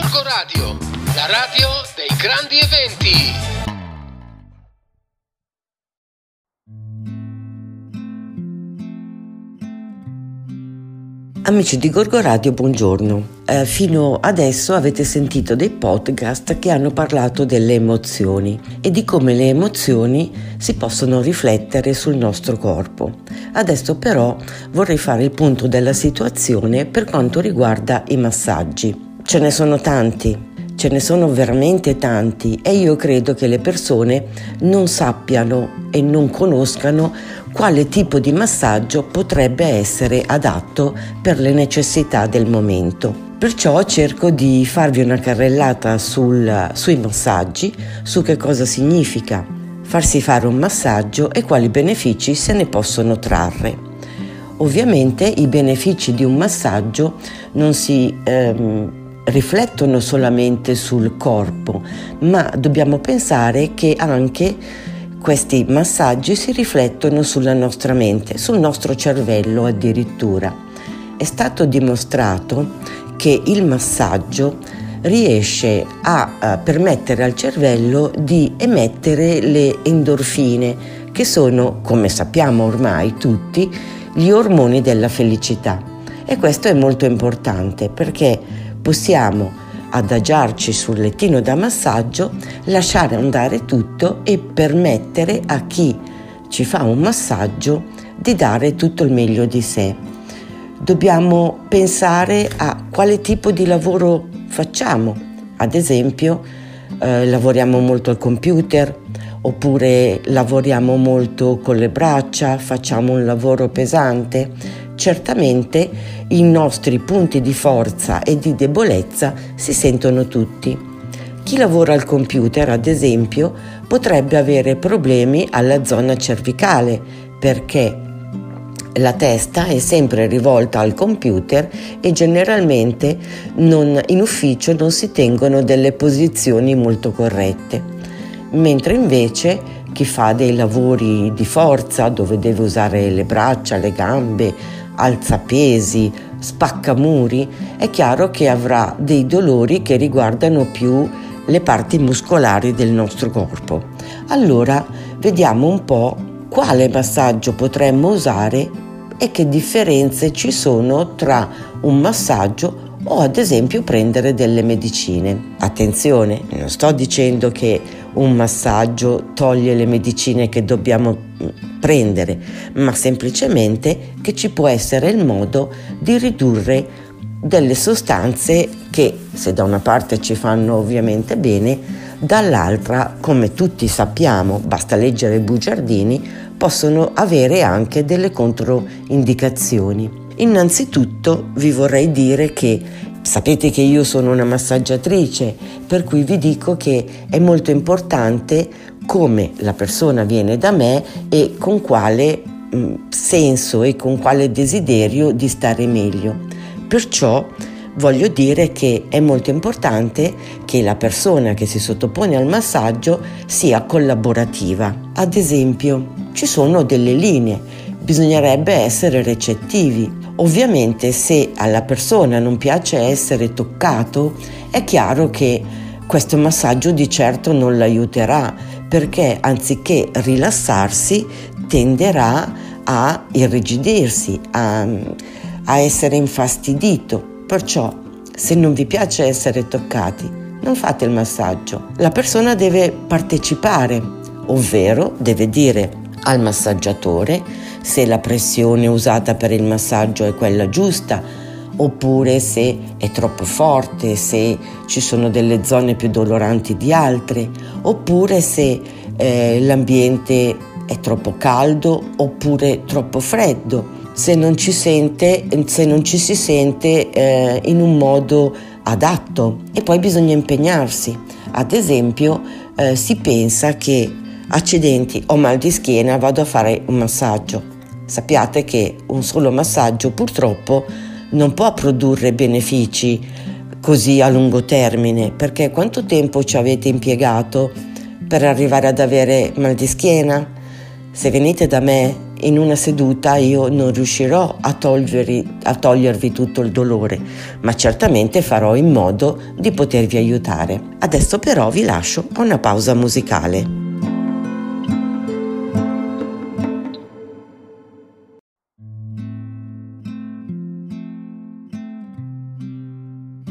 Gorgo Radio, la radio dei grandi eventi. Amici di Gorgo Radio, buongiorno. Eh, fino adesso avete sentito dei podcast che hanno parlato delle emozioni e di come le emozioni si possono riflettere sul nostro corpo. Adesso però vorrei fare il punto della situazione per quanto riguarda i massaggi. Ce ne sono tanti, ce ne sono veramente tanti e io credo che le persone non sappiano e non conoscano quale tipo di massaggio potrebbe essere adatto per le necessità del momento. Perciò cerco di farvi una carrellata sul, sui massaggi, su che cosa significa farsi fare un massaggio e quali benefici se ne possono trarre. Ovviamente i benefici di un massaggio non si ehm, riflettono solamente sul corpo, ma dobbiamo pensare che anche questi massaggi si riflettono sulla nostra mente, sul nostro cervello addirittura. È stato dimostrato che il massaggio riesce a, a permettere al cervello di emettere le endorfine, che sono, come sappiamo ormai tutti, gli ormoni della felicità. E questo è molto importante perché possiamo adagiarci sul lettino da massaggio, lasciare andare tutto e permettere a chi ci fa un massaggio di dare tutto il meglio di sé. Dobbiamo pensare a quale tipo di lavoro facciamo. Ad esempio, eh, lavoriamo molto al computer oppure lavoriamo molto con le braccia, facciamo un lavoro pesante certamente i nostri punti di forza e di debolezza si sentono tutti. Chi lavora al computer, ad esempio, potrebbe avere problemi alla zona cervicale perché la testa è sempre rivolta al computer e generalmente non, in ufficio non si tengono delle posizioni molto corrette, mentre invece chi fa dei lavori di forza dove deve usare le braccia, le gambe, alzapesi, spaccamuri, è chiaro che avrà dei dolori che riguardano più le parti muscolari del nostro corpo. Allora vediamo un po' quale massaggio potremmo usare e che differenze ci sono tra un massaggio o ad esempio prendere delle medicine. Attenzione, non sto dicendo che un massaggio toglie le medicine che dobbiamo mm, prendere, ma semplicemente che ci può essere il modo di ridurre delle sostanze che se da una parte ci fanno ovviamente bene, dall'altra, come tutti sappiamo, basta leggere bugiardini, possono avere anche delle controindicazioni. Innanzitutto vi vorrei dire che sapete che io sono una massaggiatrice, per cui vi dico che è molto importante come la persona viene da me e con quale mh, mm, senso e con quale desiderio di stare meglio. Perciò voglio dire che è molto importante che la persona che si sottopone al massaggio sia collaborativa. Ad esempio, ci sono delle linee, bisognerebbe essere recettivi. Ovviamente se alla persona non piace essere toccato, è chiaro che questo massaggio di certo non l'aiuterà perché anziché rilassarsi tenderà a irrigidirsi, a, a essere infastidito. Perciò se non vi piace essere toccati, non fate il massaggio. La persona deve partecipare, ovvero deve dire al massaggiatore se la pressione usata per il massaggio è quella giusta oppure se è troppo forte, se ci sono delle zone più doloranti di altre, oppure se eh, l'ambiente è troppo caldo oppure troppo freddo, se non ci, sente, se non ci si sente eh, in un modo adatto e poi bisogna impegnarsi. Ad esempio eh, si pensa che accidenti ho mal di schiena, vado a fare un massaggio. Sappiate che un solo massaggio purtroppo non può produrre benefici così a lungo termine, perché quanto tempo ci avete impiegato per arrivare ad avere mal di schiena? Se venite da me in una seduta io non riuscirò a, togliervi, a togliervi tutto il dolore, ma certamente farò in modo di potervi aiutare. Adesso però vi lascio a una pausa musicale.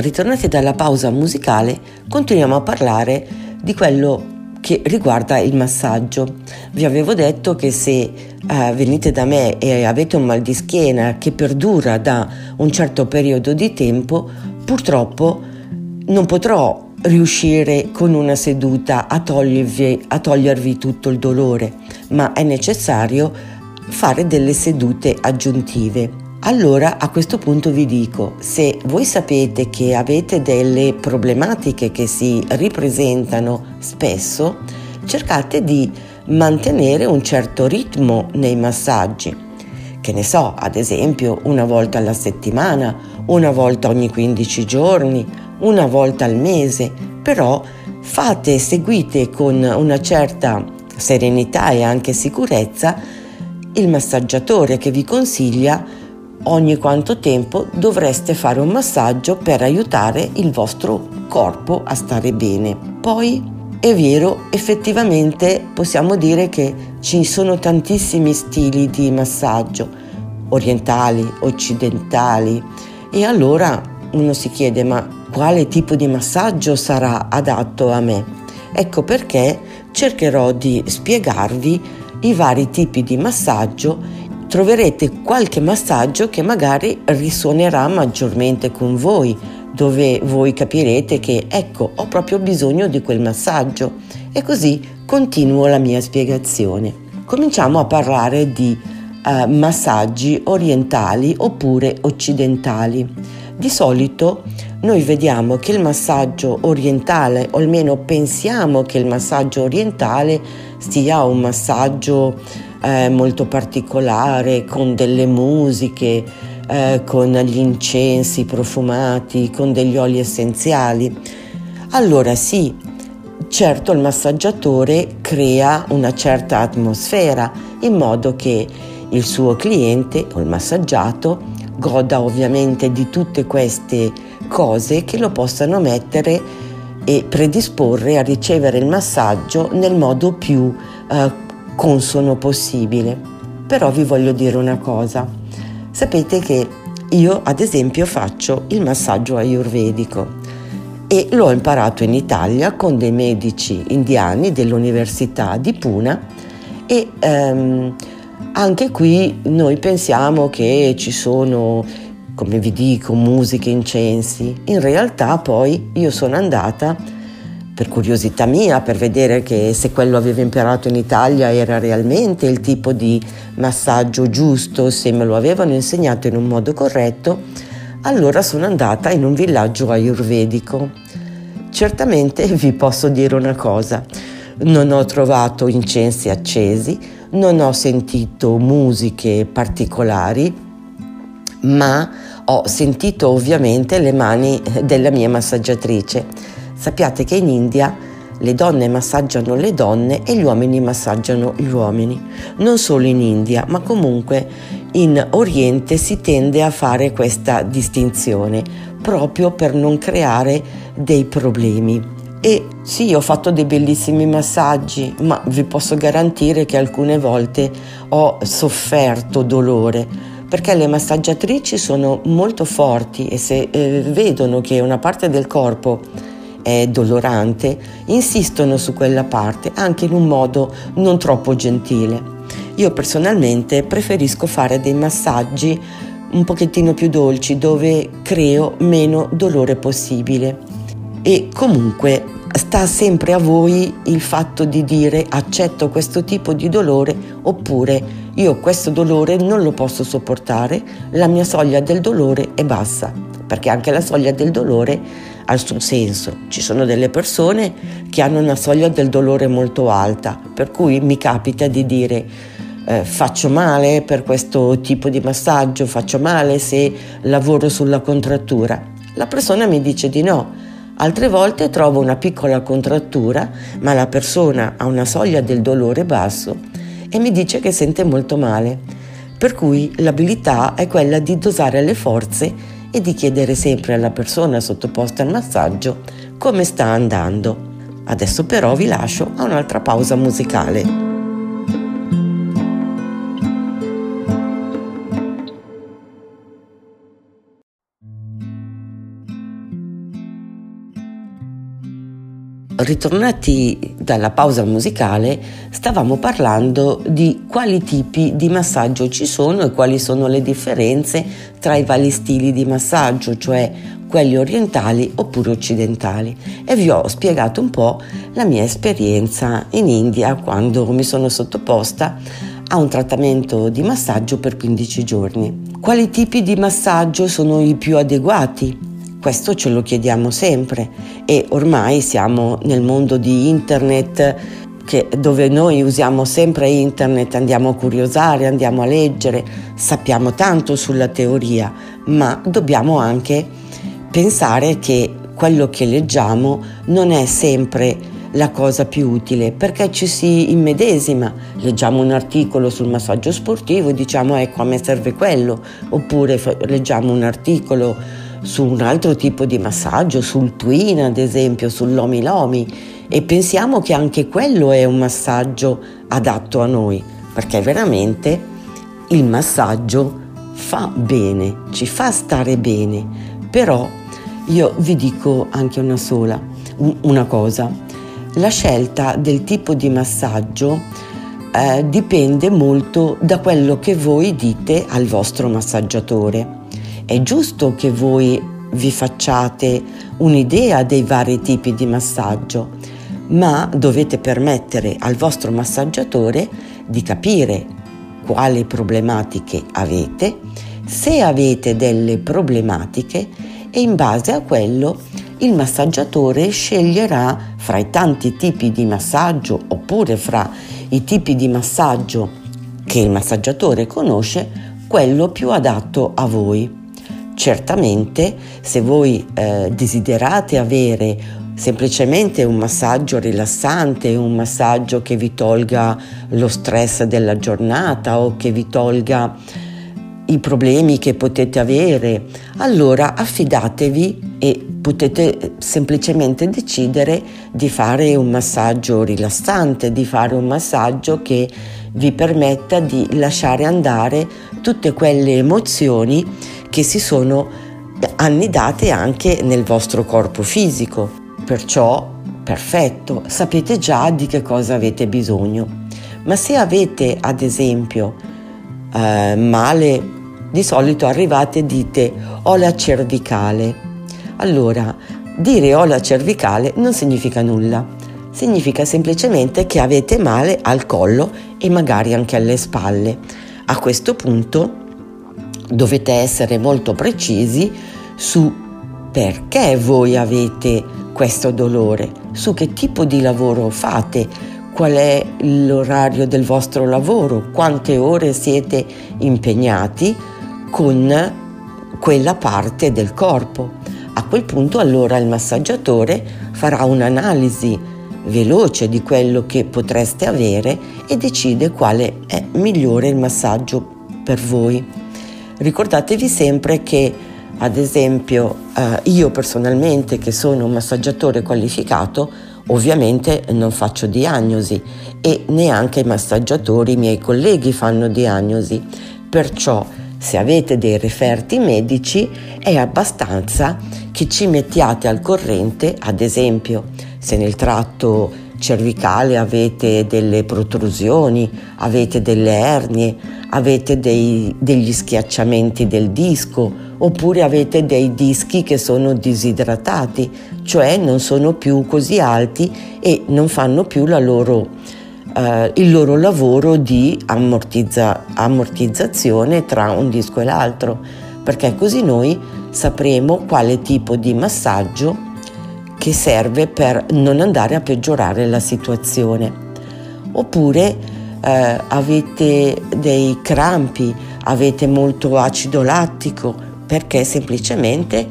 Ritornati dalla pausa musicale, continuiamo a parlare di quello che riguarda il massaggio. Vi avevo detto che se eh, venite da me e avete un mal di schiena che perdura da un certo periodo di tempo, purtroppo non potrò riuscire con una seduta a togliervi, a togliervi tutto il dolore, ma è necessario fare delle sedute aggiuntive. Allora a questo punto vi dico, se voi sapete che avete delle problematiche che si ripresentano spesso, cercate di mantenere un certo ritmo nei massaggi. Che ne so, ad esempio una volta alla settimana, una volta ogni 15 giorni, una volta al mese, però fate, seguite con una certa serenità e anche sicurezza il massaggiatore che vi consiglia ogni quanto tempo dovreste fare un massaggio per aiutare il vostro corpo a stare bene. Poi è vero, effettivamente possiamo dire che ci sono tantissimi stili di massaggio, orientali, occidentali, e allora uno si chiede ma quale tipo di massaggio sarà adatto a me? Ecco perché cercherò di spiegarvi i vari tipi di massaggio troverete qualche massaggio che magari risuonerà maggiormente con voi, dove voi capirete che ecco ho proprio bisogno di quel massaggio e così continuo la mia spiegazione. Cominciamo a parlare di uh, massaggi orientali oppure occidentali. Di solito noi vediamo che il massaggio orientale, o almeno pensiamo che il massaggio orientale sia un massaggio eh, molto particolare, con delle musiche, eh, con gli incensi profumati, con degli oli essenziali. Allora sì, certo il massaggiatore crea una certa atmosfera in modo che il suo cliente o il massaggiato goda ovviamente di tutte queste cose che lo possano mettere e predisporre a ricevere il massaggio nel modo più eh, consono possibile. Però vi voglio dire una cosa. Sapete che io ad esempio faccio il massaggio ayurvedico e l'ho imparato in Italia con dei medici indiani dell'Università di Puna e ehm, anche qui noi pensiamo che ci sono, come vi dico, musiche, incensi. In realtà poi io sono andata per curiosità mia, per vedere che se quello avevo imparato in Italia era realmente il tipo di massaggio giusto, se me lo avevano insegnato in un modo corretto, allora sono andata in un villaggio ayurvedico. Certamente vi posso dire una cosa, non ho trovato incensi accesi, non ho sentito musiche particolari, ma ho sentito ovviamente le mani della mia massaggiatrice Sappiate che in India le donne massaggiano le donne e gli uomini massaggiano gli uomini. Non solo in India, ma comunque in Oriente si tende a fare questa distinzione proprio per non creare dei problemi. E sì, ho fatto dei bellissimi massaggi, ma vi posso garantire che alcune volte ho sofferto dolore perché le massaggiatrici sono molto forti e se eh, vedono che una parte del corpo è dolorante, insistono su quella parte anche in un modo non troppo gentile. Io personalmente preferisco fare dei massaggi un pochettino più dolci dove creo meno dolore possibile. E comunque sta sempre a voi il fatto di dire accetto questo tipo di dolore oppure io questo dolore non lo posso sopportare, la mia soglia del dolore è bassa, perché anche la soglia del dolore suo senso. Ci sono delle persone che hanno una soglia del dolore molto alta, per cui mi capita di dire eh, faccio male per questo tipo di massaggio, faccio male se lavoro sulla contrattura. La persona mi dice di no. Altre volte trovo una piccola contrattura, ma la persona ha una soglia del dolore basso e mi dice che sente molto male. Per cui l'abilità è quella di dosare le forze e di chiedere sempre alla persona sottoposta al massaggio come sta andando. Adesso però vi lascio a un'altra pausa musicale. Ritornati dalla pausa musicale, stavamo parlando di quali tipi di massaggio ci sono e quali sono le differenze tra i vari stili di massaggio, cioè quelli orientali oppure occidentali. E vi ho spiegato un po' la mia esperienza in India quando mi sono sottoposta a un trattamento di massaggio per 15 giorni. Quali tipi di massaggio sono i più adeguati? Questo ce lo chiediamo sempre e ormai siamo nel mondo di internet che, dove noi usiamo sempre internet, andiamo a curiosare, andiamo a leggere, sappiamo tanto sulla teoria, ma dobbiamo anche pensare che quello che leggiamo non è sempre la cosa più utile perché ci si immedesima, leggiamo un articolo sul massaggio sportivo e diciamo ecco a me serve quello, oppure leggiamo un articolo su un altro tipo di massaggio, sul twin ad esempio, sull'omi lomi e pensiamo che anche quello è un massaggio adatto a noi, perché veramente il massaggio fa bene, ci fa stare bene, però io vi dico anche una sola, una cosa, la scelta del tipo di massaggio eh, dipende molto da quello che voi dite al vostro massaggiatore. È giusto che voi vi facciate un'idea dei vari tipi di massaggio, ma dovete permettere al vostro massaggiatore di capire quali problematiche avete, se avete delle problematiche e in base a quello il massaggiatore sceglierà fra i tanti tipi di massaggio oppure fra i tipi di massaggio che il massaggiatore conosce quello più adatto a voi. Certamente se voi eh, desiderate avere semplicemente un massaggio rilassante, un massaggio che vi tolga lo stress della giornata o che vi tolga i problemi che potete avere, allora affidatevi e potete semplicemente decidere di fare un massaggio rilassante, di fare un massaggio che vi permetta di lasciare andare tutte quelle emozioni che si sono annidate anche nel vostro corpo fisico. Perciò, perfetto, sapete già di che cosa avete bisogno. Ma se avete, ad esempio, eh, male, di solito arrivate e dite ho la cervicale. Allora, dire ho la cervicale non significa nulla. Significa semplicemente che avete male al collo e magari anche alle spalle. A questo punto dovete essere molto precisi su perché voi avete questo dolore, su che tipo di lavoro fate, qual è l'orario del vostro lavoro, quante ore siete impegnati con quella parte del corpo. A quel punto allora il massaggiatore farà un'analisi veloce di quello che potreste avere e decide quale è migliore il massaggio per voi. Ricordatevi sempre che, ad esempio, eh, io personalmente, che sono un massaggiatore qualificato, ovviamente non faccio diagnosi e neanche i massaggiatori, i miei colleghi fanno diagnosi. Perciò, se avete dei referti medici, è abbastanza che ci mettiate al corrente, ad esempio, se nel tratto cervicale avete delle protrusioni, avete delle ernie, avete dei, degli schiacciamenti del disco oppure avete dei dischi che sono disidratati, cioè non sono più così alti e non fanno più loro, eh, il loro lavoro di ammortizza, ammortizzazione tra un disco e l'altro, perché così noi sapremo quale tipo di massaggio che serve per non andare a peggiorare la situazione. Oppure eh, avete dei crampi, avete molto acido lattico perché semplicemente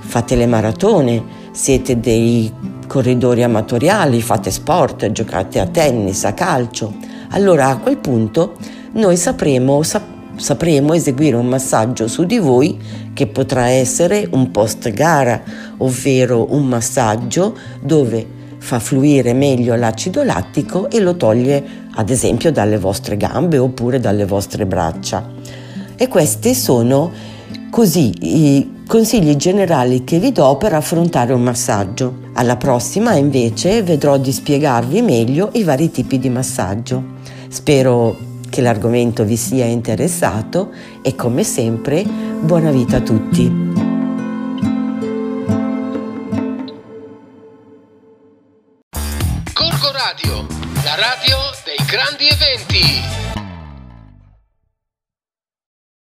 fate le maratone, siete dei corridori amatoriali, fate sport, giocate a tennis, a calcio, allora a quel punto noi sapremo, sap- sapremo eseguire un massaggio su di voi che potrà essere un post gara, ovvero un massaggio dove fa fluire meglio l'acido lattico e lo toglie ad esempio dalle vostre gambe oppure dalle vostre braccia. E questi sono così i consigli generali che vi do per affrontare un massaggio. Alla prossima invece vedrò di spiegarvi meglio i vari tipi di massaggio. Spero che l'argomento vi sia interessato e come sempre buona vita a tutti.